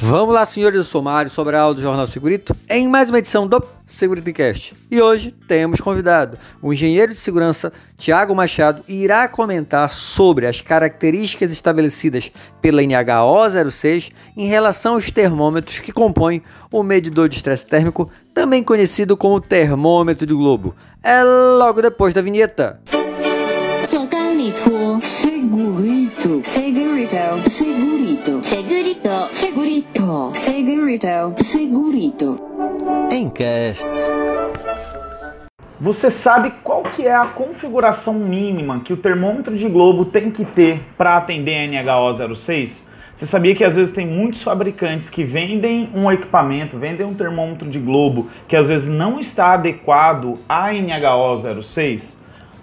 Vamos lá, senhores do Sumário, Sobral do Jornal Segurito, em mais uma edição do SegurityCast. E hoje temos convidado o engenheiro de segurança Tiago Machado irá comentar sobre as características estabelecidas pela NHO 06 em relação aos termômetros que compõem o medidor de estresse térmico, também conhecido como termômetro de globo. É logo depois da vinheta. Segurito, segurito, segurito, segurito, segurito, segurito, segurito. Encast. Você sabe qual que é a configuração mínima que o termômetro de globo tem que ter para atender a NHO 06? Você sabia que às vezes tem muitos fabricantes que vendem um equipamento, vendem um termômetro de globo que às vezes não está adequado à NHO 06?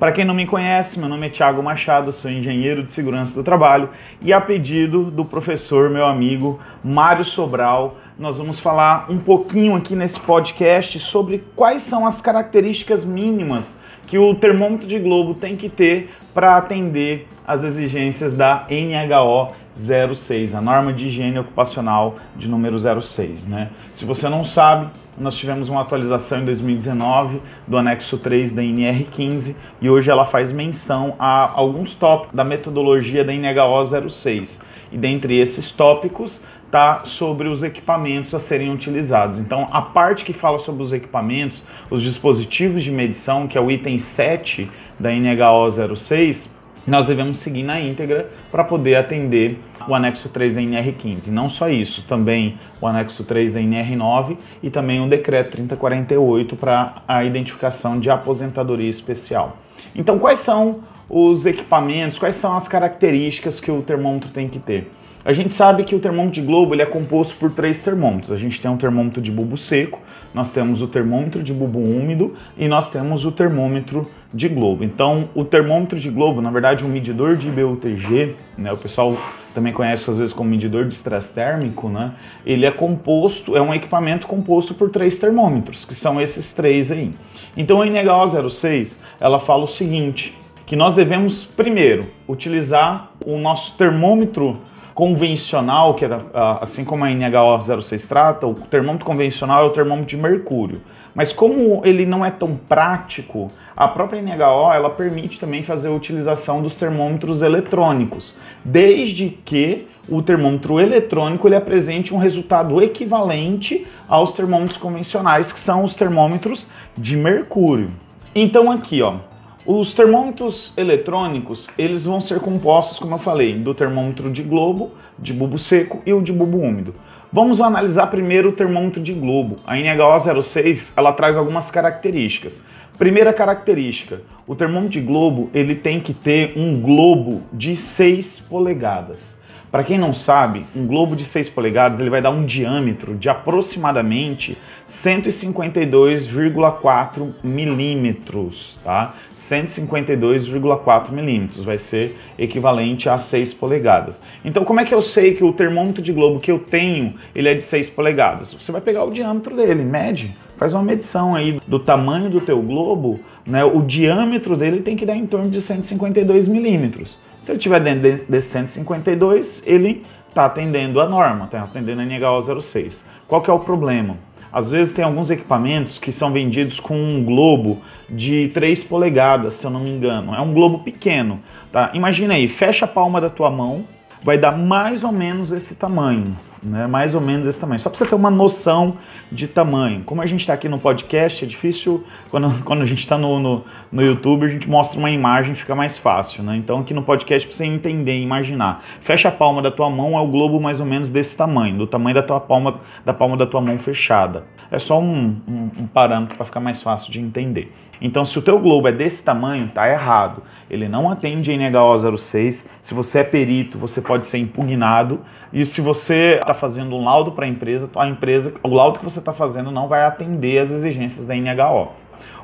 Para quem não me conhece, meu nome é Thiago Machado, sou engenheiro de segurança do trabalho e a pedido do professor, meu amigo Mário Sobral, nós vamos falar um pouquinho aqui nesse podcast sobre quais são as características mínimas que o termômetro de globo tem que ter para atender as exigências da NHO 06, a norma de higiene ocupacional de número 06. Né? Se você não sabe, nós tivemos uma atualização em 2019 do anexo 3 da NR15 e hoje ela faz menção a alguns tópicos da metodologia da NHO 06. E dentre esses tópicos está sobre os equipamentos a serem utilizados. Então, a parte que fala sobre os equipamentos, os dispositivos de medição, que é o item 7 da NHO 06, nós devemos seguir na íntegra para poder atender o anexo 3 da NR15. Não só isso, também o anexo 3 da NR9 e também o decreto 3048 para a identificação de aposentadoria especial. Então, quais são os equipamentos, quais são as características que o termômetro tem que ter? A gente sabe que o termômetro de globo ele é composto por três termômetros. A gente tem um termômetro de bulbo seco, nós temos o termômetro de bulbo úmido e nós temos o termômetro de globo. Então, o termômetro de globo, na verdade, um medidor de IBUTG, né, o pessoal também conhece às vezes como medidor de estresse térmico, né, ele é composto, é um equipamento composto por três termômetros, que são esses três aí. Então, a NHO 06, ela fala o seguinte, que nós devemos, primeiro, utilizar o nosso termômetro convencional, que era assim como a NHO 06 trata, o termômetro convencional é o termômetro de mercúrio. Mas como ele não é tão prático, a própria NHO ela permite também fazer a utilização dos termômetros eletrônicos, desde que o termômetro eletrônico ele apresente um resultado equivalente aos termômetros convencionais, que são os termômetros de mercúrio. Então aqui, ó, os termômetros eletrônicos, eles vão ser compostos, como eu falei, do termômetro de globo, de bulbo seco e o de bulbo úmido. Vamos analisar primeiro o termômetro de globo. A NHO 06, ela traz algumas características. Primeira característica, o termômetro de globo, ele tem que ter um globo de 6 polegadas. Para quem não sabe, um globo de 6 polegadas ele vai dar um diâmetro de aproximadamente 152,4 milímetros, tá? 152,4 milímetros vai ser equivalente a 6 polegadas. Então, como é que eu sei que o termômetro de globo que eu tenho ele é de 6 polegadas? Você vai pegar o diâmetro dele, mede, faz uma medição aí do tamanho do teu globo, né? O diâmetro dele tem que dar em torno de 152 milímetros. Se ele estiver dentro desse 152, ele está atendendo a norma, está atendendo a NHO 06. Qual que é o problema? Às vezes tem alguns equipamentos que são vendidos com um globo de 3 polegadas, se eu não me engano. É um globo pequeno, tá? Imagina aí, fecha a palma da tua mão, vai dar mais ou menos esse tamanho, né? Mais ou menos esse tamanho. Só para você ter uma noção de tamanho. Como a gente está aqui no podcast, é difícil, quando, quando a gente está no, no, no, YouTube, a gente mostra uma imagem, fica mais fácil, né? Então aqui no podcast, para você entender imaginar. Fecha a palma da tua mão, é o globo mais ou menos desse tamanho, do tamanho da tua palma, da palma da tua mão fechada. É só um, um, um parâmetro para ficar mais fácil de entender. Então, se o teu globo é desse tamanho, tá errado. Ele não atende a NHO 06. Se você é perito, você pode ser impugnado. E se você está fazendo um laudo para a empresa, a empresa, o laudo que você está fazendo não vai atender às exigências da NHO.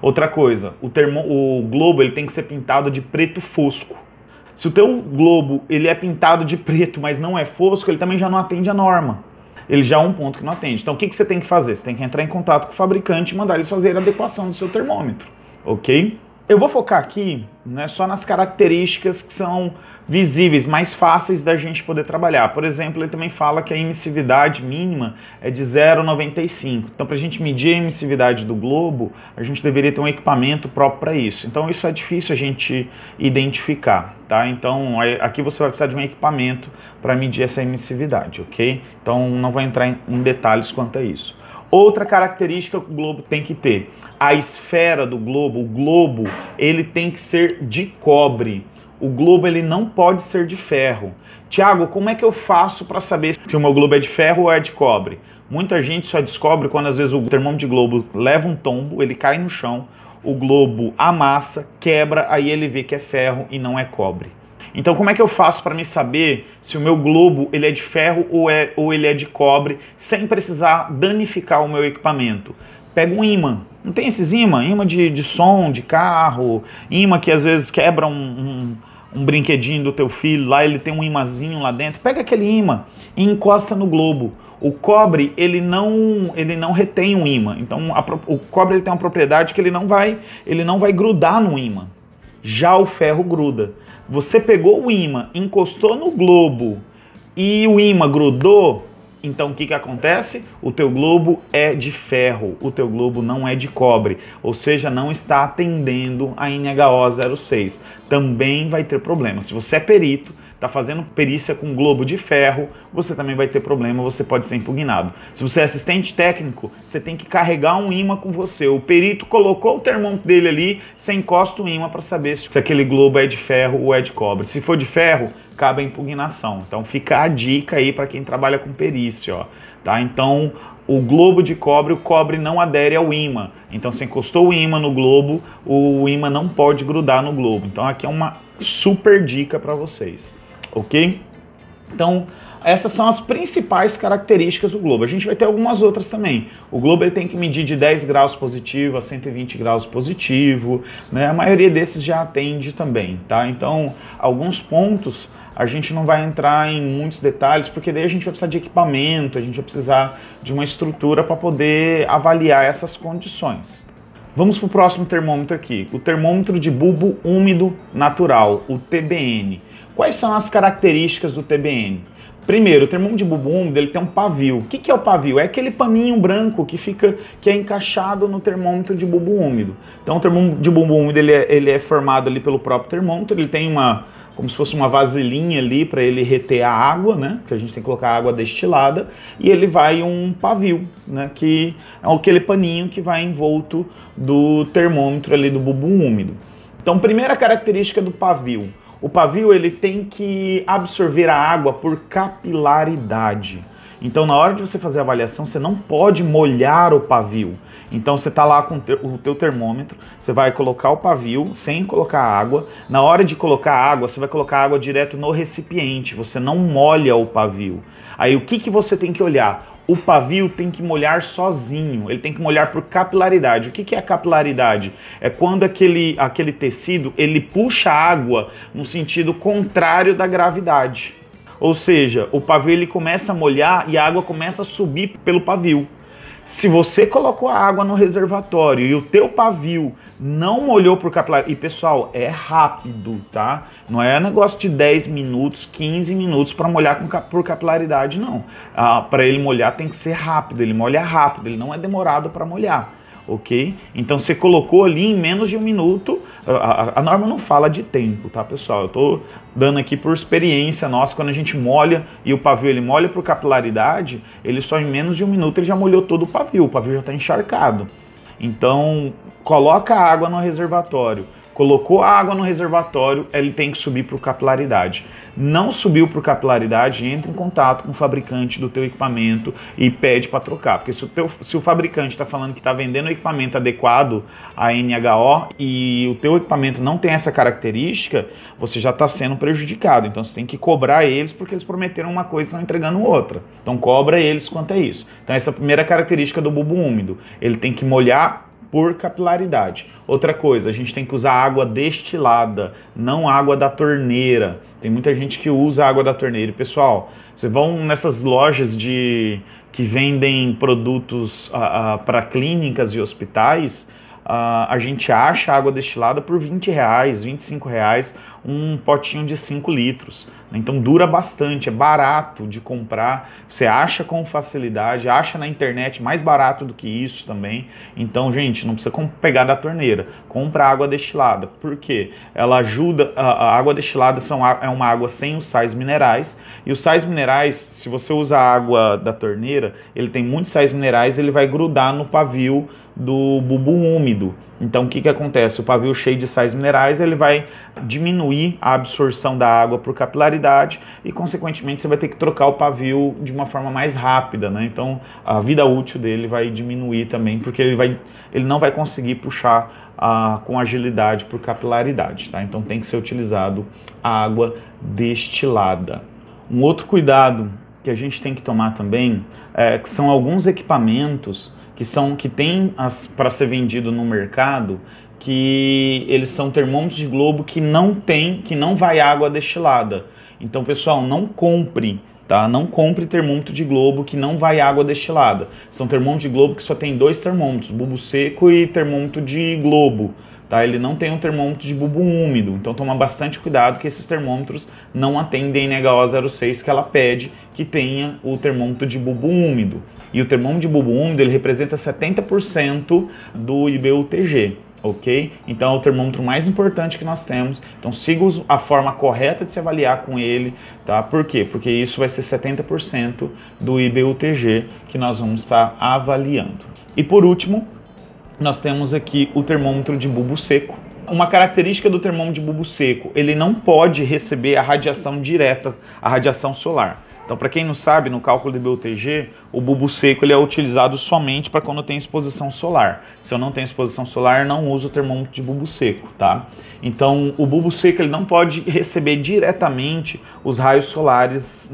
Outra coisa, o, termo, o globo ele tem que ser pintado de preto fosco. Se o teu globo ele é pintado de preto, mas não é fosco, ele também já não atende a norma ele já é um ponto que não atende. Então o que, que você tem que fazer? Você tem que entrar em contato com o fabricante e mandar eles fazer a adequação do seu termômetro, ok? Eu vou focar aqui né, só nas características que são visíveis, mais fáceis da gente poder trabalhar. Por exemplo, ele também fala que a emissividade mínima é de 0,95. Então, para a gente medir a emissividade do globo, a gente deveria ter um equipamento próprio para isso. Então, isso é difícil a gente identificar, tá? Então, aqui você vai precisar de um equipamento para medir essa emissividade, ok? Então, não vou entrar em detalhes quanto a isso. Outra característica que o globo tem que ter, a esfera do globo, o globo, ele tem que ser de cobre. O globo ele não pode ser de ferro. Tiago, como é que eu faço para saber se o meu globo é de ferro ou é de cobre? Muita gente só descobre quando às vezes o termômetro de globo leva um tombo, ele cai no chão, o globo amassa, quebra, aí ele vê que é ferro e não é cobre. Então, como é que eu faço para me saber se o meu globo ele é de ferro ou, é, ou ele é de cobre, sem precisar danificar o meu equipamento? Pega um imã. Não tem esses imã? Imã de, de som, de carro, imã que às vezes quebra um, um, um brinquedinho do teu filho, lá ele tem um imãzinho lá dentro. Pega aquele imã e encosta no globo. O cobre ele não ele não retém um imã. Então a, o cobre ele tem uma propriedade que ele não vai ele não vai grudar no imã. Já o ferro gruda. Você pegou o imã, encostou no globo e o imã grudou, então o que, que acontece? O teu globo é de ferro, o teu globo não é de cobre, ou seja, não está atendendo a NHO 06. Também vai ter problema. Se você é perito, está fazendo perícia com globo de ferro, você também vai ter problema, você pode ser impugnado. Se você é assistente técnico, você tem que carregar um imã com você. O perito colocou o termômetro dele ali, você encosta o imã para saber se aquele globo é de ferro ou é de cobre. Se for de ferro, cabe a impugnação. Então fica a dica aí para quem trabalha com perícia, ó, tá? Então, o globo de cobre, o cobre não adere ao imã. Então, se encostou o imã no globo, o imã não pode grudar no globo. Então, aqui é uma super dica para vocês ok? Então, essas são as principais características do globo. A gente vai ter algumas outras também. O globo ele tem que medir de 10 graus positivo a 120 graus positivo, né? A maioria desses já atende também, tá? Então, alguns pontos a gente não vai entrar em muitos detalhes, porque daí a gente vai precisar de equipamento, a gente vai precisar de uma estrutura para poder avaliar essas condições. Vamos para o próximo termômetro aqui, o termômetro de bulbo úmido natural, o TBN. Quais são as características do TBN? Primeiro, o termômetro de bulbo úmido ele tem um pavio. O que, que é o pavio? É aquele paninho branco que fica que é encaixado no termômetro de bulbo úmido. Então, o termômetro de bulbo úmido ele é, ele é formado ali pelo próprio termômetro. Ele tem uma como se fosse uma vasilhinha ali para ele reter a água, né? Que a gente tem que colocar água destilada e ele vai um pavio, né? Que é aquele paninho que vai envolto do termômetro ali do bulbo úmido. Então, primeira característica do pavio o pavio ele tem que absorver a água por capilaridade. Então, na hora de você fazer a avaliação, você não pode molhar o pavio. Então, você está lá com o teu termômetro, você vai colocar o pavio sem colocar água. Na hora de colocar água, você vai colocar água direto no recipiente, você não molha o pavio. Aí, o que, que você tem que olhar? O pavio tem que molhar sozinho, ele tem que molhar por capilaridade. O que, que é capilaridade? É quando aquele, aquele tecido ele puxa água no sentido contrário da gravidade. Ou seja, o pavio ele começa a molhar e a água começa a subir pelo pavio. Se você colocou a água no reservatório e o teu pavio não molhou por capilar, e pessoal, é rápido, tá? Não é negócio de 10 minutos, 15 minutos para molhar com, por capilaridade, não. Ah, para ele molhar tem que ser rápido, ele molha rápido, ele não é demorado para molhar ok? Então você colocou ali em menos de um minuto, a, a, norma não fala de tempo, tá pessoal? Eu estou dando aqui por experiência nossa, quando a gente molha e o pavio ele molha por capilaridade, ele só em menos de um minuto ele já molhou todo o pavio, o pavio já está encharcado. Então coloca a água no reservatório, colocou a água no reservatório, ele tem que subir por capilaridade não subiu por capilaridade, entra em contato com o fabricante do teu equipamento e pede para trocar. Porque se o, teu, se o fabricante está falando que está vendendo o equipamento adequado à NHO e o teu equipamento não tem essa característica, você já está sendo prejudicado. Então você tem que cobrar eles porque eles prometeram uma coisa e estão entregando outra. Então cobra eles quanto é isso. Então essa é a primeira característica do bulbo úmido. Ele tem que molhar por capilaridade. Outra coisa, a gente tem que usar água destilada, não água da torneira. Tem muita gente que usa água da torneira. Pessoal, vocês vão nessas lojas de que vendem produtos para clínicas e hospitais, uh, a gente acha água destilada por 20 reais, 25 reais, um potinho de 5 litros. Então dura bastante, é barato de comprar, você acha com facilidade, acha na internet mais barato do que isso também. Então, gente, não precisa pegar da torneira, compra água destilada. Por quê? Ela ajuda, a, água destilada são, é uma água sem os sais minerais, e os sais minerais, se você usa a água da torneira, ele tem muitos sais minerais, ele vai grudar no pavio do bulbo úmido. Então o que, que acontece? O pavio cheio de sais minerais ele vai diminuir a absorção da água por capilaridade e consequentemente você vai ter que trocar o pavio de uma forma mais rápida, né? Então a vida útil dele vai diminuir também porque ele, vai, ele não vai conseguir puxar ah, com agilidade por capilaridade, tá? Então tem que ser utilizado a água destilada. Um outro cuidado que a gente tem que tomar também é que são alguns equipamentos que são que tem para ser vendido no mercado que eles são termômetros de globo que não tem, que não vai água destilada. Então, pessoal, não compre, tá? Não compre termômetro de globo que não vai água destilada. São termômetros de globo que só tem dois termômetros, bulbo seco e termômetro de globo. Tá? Ele não tem um termômetro de bulbo úmido, então toma bastante cuidado que esses termômetros não atendem NHO 06 que ela pede que tenha o termômetro de bulbo úmido. E o termômetro de bulbo úmido ele representa 70% do IBUTG, ok? Então é o termômetro mais importante que nós temos. Então siga a forma correta de se avaliar com ele, tá? Por quê? Porque isso vai ser 70% do IBUTG que nós vamos estar avaliando. E por último, nós temos aqui o termômetro de bulbo seco. Uma característica do termômetro de bulbo seco, ele não pode receber a radiação direta, a radiação solar. Então, para quem não sabe, no cálculo de BUTG, o bulbo seco ele é utilizado somente para quando tem exposição solar. Se eu não tenho exposição solar, não uso o termômetro de bulbo seco, tá? Então, o bulbo seco ele não pode receber diretamente os raios solares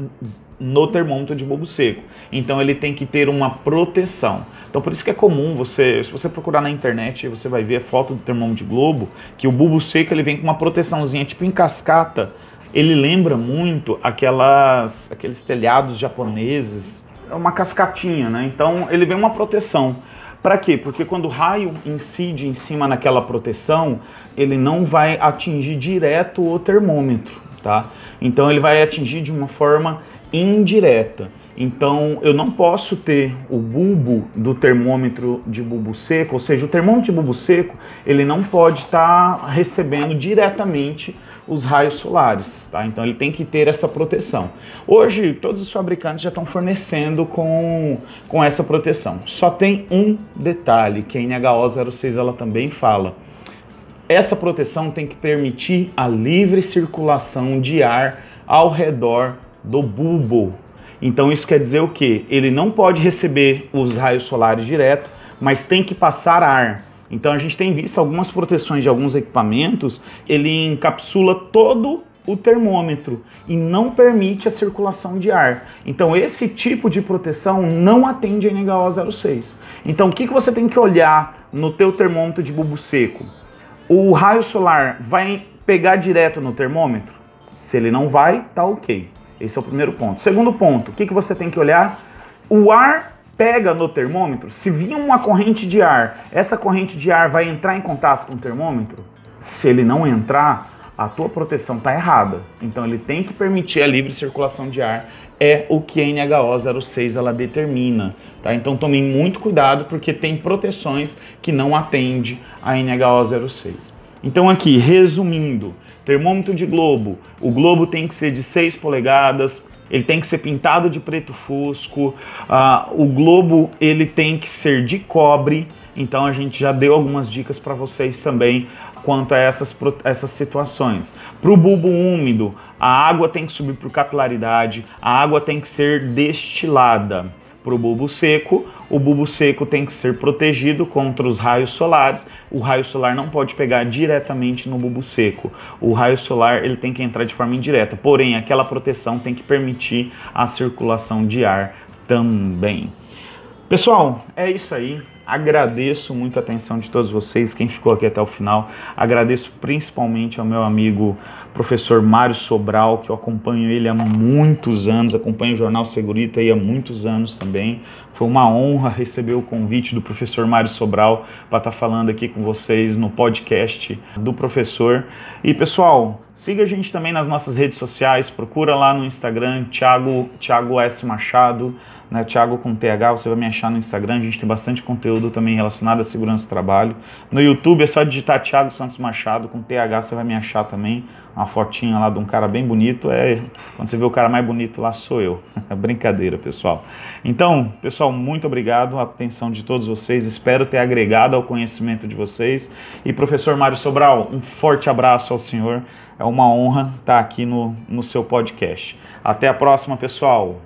no termômetro de bulbo seco. Então, ele tem que ter uma proteção. Então, por isso que é comum você, se você procurar na internet, você vai ver a foto do termômetro de globo, que o bulbo seco ele vem com uma proteçãozinha tipo em cascata ele lembra muito aquelas, aqueles telhados japoneses, é uma cascatinha, né? Então ele vem uma proteção. Para quê? Porque quando o raio incide em cima naquela proteção, ele não vai atingir direto o termômetro, tá? Então ele vai atingir de uma forma indireta. Então eu não posso ter o bulbo do termômetro de bulbo seco, ou seja, o termômetro de bulbo seco ele não pode estar tá recebendo diretamente os raios solares, tá? Então ele tem que ter essa proteção. Hoje todos os fabricantes já estão fornecendo com, com essa proteção. Só tem um detalhe que a NHO 06 ela também fala. Essa proteção tem que permitir a livre circulação de ar ao redor do bulbo. Então isso quer dizer o que? Ele não pode receber os raios solares direto, mas tem que passar ar. Então a gente tem visto algumas proteções de alguns equipamentos, ele encapsula todo o termômetro e não permite a circulação de ar. Então esse tipo de proteção não atende a NHO 06. Então o que, que você tem que olhar no teu termômetro de bulbo seco? O raio solar vai pegar direto no termômetro? Se ele não vai, tá ok. Esse é o primeiro ponto. Segundo ponto, o que, que você tem que olhar? O ar pega no termômetro, se vir uma corrente de ar, essa corrente de ar vai entrar em contato com o termômetro? Se ele não entrar, a tua proteção está errada. Então ele tem que permitir a livre circulação de ar, é o que a NHO 06 ela determina. Tá? Então tome muito cuidado porque tem proteções que não atende a NHO 06. Então aqui, resumindo, termômetro de globo, o globo tem que ser de 6 polegadas, ele tem que ser pintado de preto fusco, uh, o globo ele tem que ser de cobre, então a gente já deu algumas dicas para vocês também quanto a essas, essas situações. Para o bulbo úmido, a água tem que subir por capilaridade, a água tem que ser destilada para o bulbo seco. O bulbo seco tem que ser protegido contra os raios solares. O raio solar não pode pegar diretamente no bulbo seco. O raio solar ele tem que entrar de forma indireta. Porém, aquela proteção tem que permitir a circulação de ar também. Pessoal, é isso aí. Agradeço muito a atenção de todos vocês, quem ficou aqui até o final. Agradeço principalmente ao meu amigo professor Mário Sobral, que eu acompanho ele há muitos anos, acompanho o Jornal Segurita aí há muitos anos também. Foi uma honra receber o convite do professor Mário Sobral para estar tá falando aqui com vocês no podcast do professor. E pessoal, siga a gente também nas nossas redes sociais, procura lá no Instagram, Thiago, Thiago S. Machado né, Thiago com TH, você vai me achar no Instagram, a gente tem bastante conteúdo também relacionado à segurança do trabalho. No YouTube é só digitar Thiago Santos Machado, com TH você vai me achar também, uma fotinha lá de um cara bem bonito, é quando você vê o cara mais bonito lá sou eu. Brincadeira, pessoal. Então, pessoal, muito obrigado a atenção de todos vocês, espero ter agregado ao conhecimento de vocês. E professor Mário Sobral, um forte abraço ao senhor, é uma honra estar aqui no, no seu podcast. Até a próxima, pessoal.